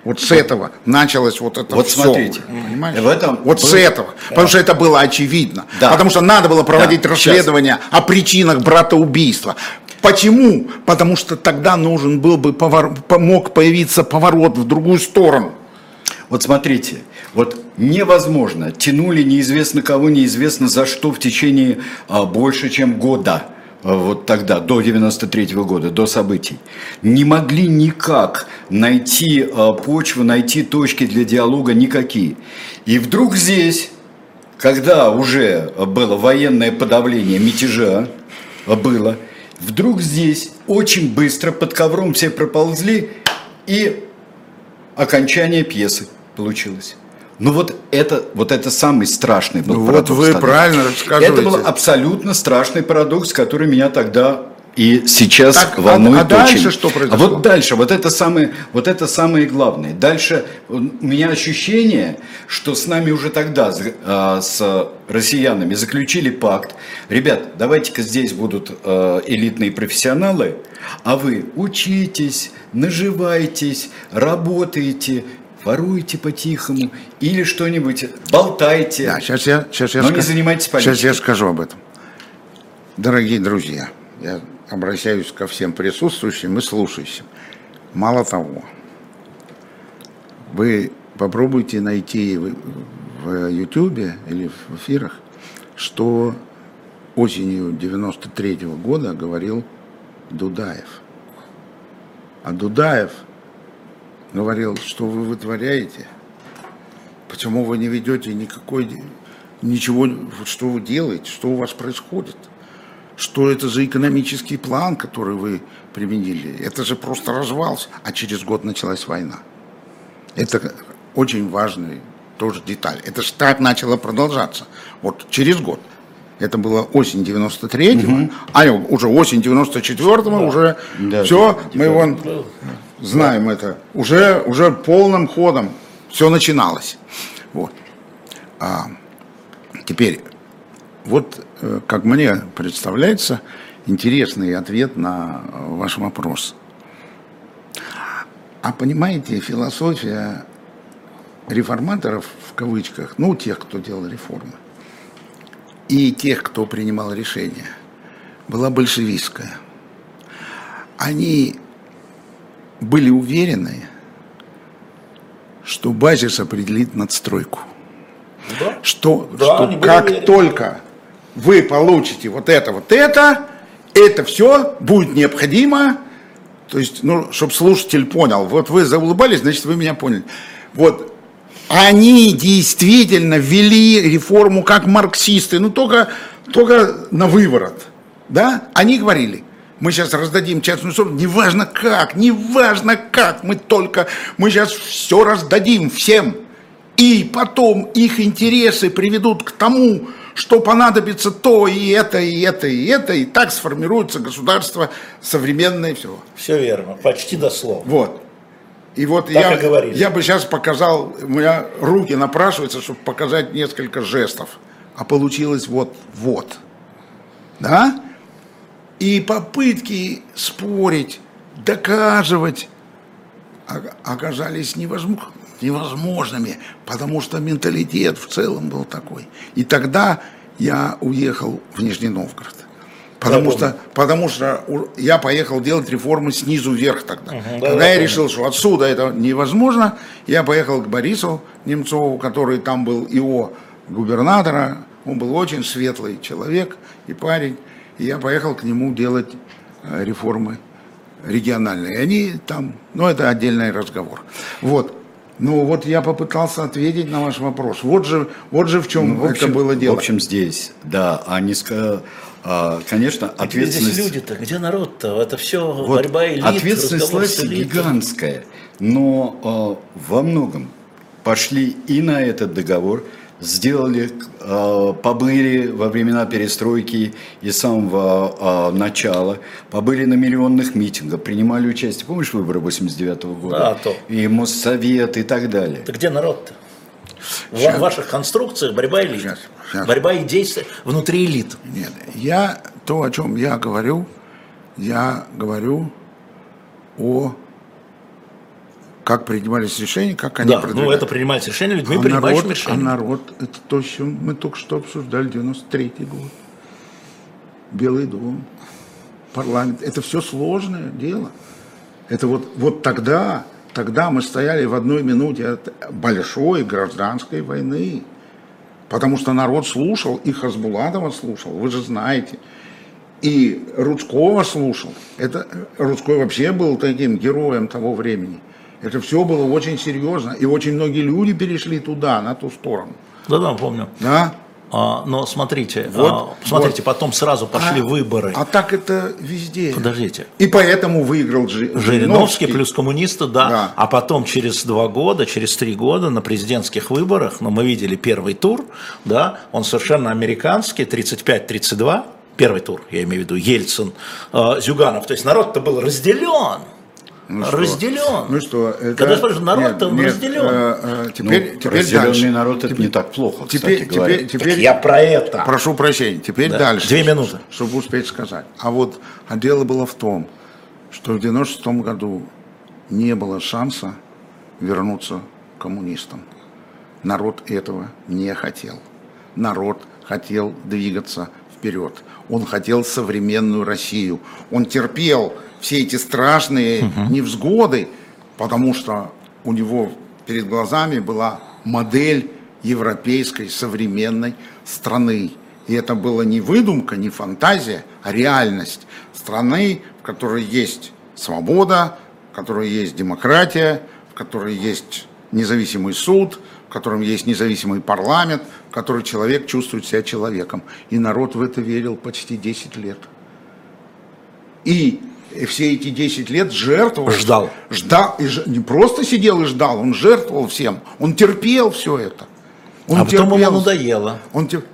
вот с этого началось вот это Вот всё, смотрите, понимаешь? в этом вот с был- этого, потому что это было очевидно, Да. потому что надо было проводить Да, расследование о причинах братоубийства. Почему? Потому что тогда нужен был бы повор- по- мог появиться поворот в другую сторону. Вот смотрите, вот невозможно, тянули неизвестно кого, неизвестно за что в течение а, больше, чем года. А, Вот тогда, до 93 года, до событий. Не могли никак найти а, почву, найти точки для диалога никакие. И вдруг здесь, когда уже было военное подавление мятежа, а, было, вдруг здесь очень быстро под ковром все проползли и окончание пьесы получилось. Ну вот это, вот это самый страшный был Ну вот парадокс вы тогда. правильно рассказываете. Это был абсолютно страшный парадокс, который меня тогда и сейчас Так, а- волнует а дальше очень. что А произошло? вот дальше, вот это самое, вот это самое главное. Дальше у меня ощущение, что с нами уже тогда, с, а, с россиянами, заключили пакт. Ребят, давайте-ка здесь будут а, элитные профессионалы, а вы учитесь, наживайтесь, работаете, воруйте по-тихому или что-нибудь, болтайте. Да, сейчас я, сейчас я, Но не ска- занимайтесь сейчас политикой. я скажу об этом. Дорогие друзья, я обращаюсь ко всем присутствующим и слушающим. Мало того, вы попробуйте найти в, Ютубе или в эфирах, что осенью 93 года говорил Дудаев. А Дудаев говорил, что вы вытворяете, почему вы не ведете никакой, ничего, что вы делаете, что у вас происходит, что это за экономический план, который вы применили, это же просто развался, а через год началась война. Это очень важная тоже деталь. Это же так начало продолжаться. Вот через год. Это было осень 93-го, а уже осень 94-го, уже Да, все, мы вон знаем это. Уже, уже полным ходом все начиналось. Вот. А теперь, вот э, как мне представляется, интересный ответ на ваш вопрос. А понимаете, философия реформаторов, в кавычках, ну, тех, кто делал реформы, и тех, кто принимал решения, была большевистская. Они были уверены, что базис определит надстройку. Да? Что, Да, что как уверены. только вы получите вот это, вот это, это все будет необходимо. То есть, ну, чтобы слушатель понял, вот вы заулыбались, значит, вы меня поняли. Вот они действительно ввели реформу как марксисты, ну только, только на выворот. Да? Они говорили, мы сейчас раздадим частную собственность, неважно как, неважно как, мы только, мы сейчас все раздадим всем. И потом их интересы приведут к тому, что понадобится то и это, и это, и это, и так сформируется государство современное все. Все верно, почти дословно. Вот. И вот Так я, и говорили. я бы сейчас показал, у меня руки напрашиваются, чтобы показать несколько жестов. А получилось вот, вот. Да? И попытки спорить, доказывать оказались невозможными, потому что менталитет в целом был такой. И тогда я уехал в Нижний Новгород. Потому Я что, потому что я поехал делать реформы снизу вверх тогда. Мгм, да, Когда я я помню. решил, что отсюда это невозможно, я поехал к Борису Немцову, который там был ИО губернатора. Он был очень светлый человек и парень. И я поехал к нему делать э, реформы региональные. И они там, ну это отдельный разговор. Вот. Ну вот я попытался ответить на ваш вопрос. Вот же, вот же в чем Ну, в общем, это было дело. В общем, здесь, да, они, ска- а, конечно, Где ответственность... здесь люди-то, где народ-то? Это все Вот борьба элит, ответственность власти гигантская, но э, во многом пошли и на этот договор, сделали, э, побыли во времена перестройки и самого э, начала, побыли на миллионных митингах, принимали участие, помнишь выборы 89 года? Да, то. И Моссовет и так далее. Да где народ-то? В ваших конструкциях борьба элит. Сейчас, сейчас. Борьба идей с- внутри элит. Нет, я то, о чем я говорю, я говорю о как принимались решения, как они Да, ну продвигались. это принимать решение людьми, а принимающими народ, а решения. народ, это то, с чем мы только что обсуждали, 93-й год. Белый дом, парламент. Это все сложное дело. Это вот, вот тогда, тогда мы стояли в одной минуте от большой гражданской войны. Потому что народ слушал, и Хасбулатова слушал, вы же знаете. И Рудского слушал. Это, Рудской вообще был таким героем того времени. Это все было очень серьезно. И очень многие люди перешли туда, на ту сторону. Да-да, помню. Да? А, но смотрите, Вот, а, смотрите, вот. потом сразу пошли А- выборы. А так это везде. Подождите. И поэтому выиграл Жи- Жириновский плюс коммунисты, да. Да. А потом через два года, через три года на президентских выборах, ну, мы видели первый тур, да, он совершенно американский, 35-32, первый тур, я имею в виду, Ельцин, э, Зюганов. То есть народ-то был разделен. Ну что? разделен. Ну что, это... Когда спрашивают, Нет, нет, разделен. э, э, теперь, Ну, теперь разделенный дальше. народ это не так плохо, Теперь, кстати говоря. теперь, Так теперь, я про это. Прошу прощения, теперь Да. дальше. Две минуты. Чтобы успеть сказать. А вот а дело было в том, что в 96 году не было шанса вернуться к коммунистам. Народ этого не хотел. Народ хотел двигаться вперед. Он хотел современную Россию. Он терпел все эти страшные невзгоды, потому что у него перед глазами была модель европейской современной страны. И это была не выдумка, не фантазия, а реальность страны, в которой есть свобода, в которой есть демократия, в которой есть независимый суд, в котором есть независимый парламент, в которой человек чувствует себя человеком. И народ в это верил почти 10 лет. И все эти 10 лет жертвовал. Ждал. Ждал. И ж- не просто сидел и ждал, он жертвовал всем. Он терпел все это. Он а потом ему терпел. надоело. Он тер-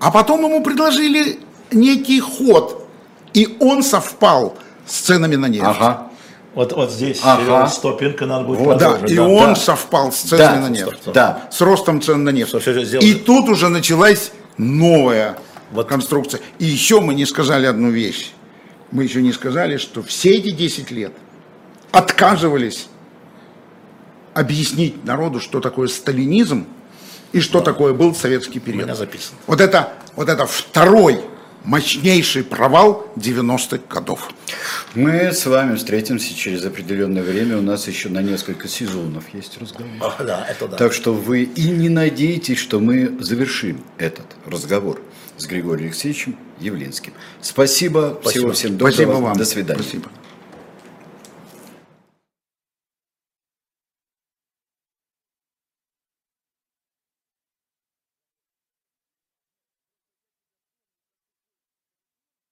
А потом ему предложили некий ход, и он совпал с ценами на нефть. Ага. Вот, вот здесь Ага. стопинка надо будет Вот, Да, и да. он да. совпал с Да, ценами на нефть. стоп, стоп. Да. С ростом цен на нефть. Что всё сделали. И тут уже началась новая Вот. конструкция. И еще мы не сказали одну вещь. Мы еще не сказали, что все эти 10 лет отказывались объяснить народу, что такое сталинизм и что такое был советский У период. меня записано. Вот это, вот это второй мощнейший провал 90-х годов. Мы с вами встретимся через определенное время. У нас еще на несколько сезонов есть разговор. А, да, это да. Так что вы и не надейтесь, что мы завершим этот разговор с Григорием Алексеевичем Явлинским. Спасибо. Всего всем доброго. Спасибо вам. До свидания. Спасибо.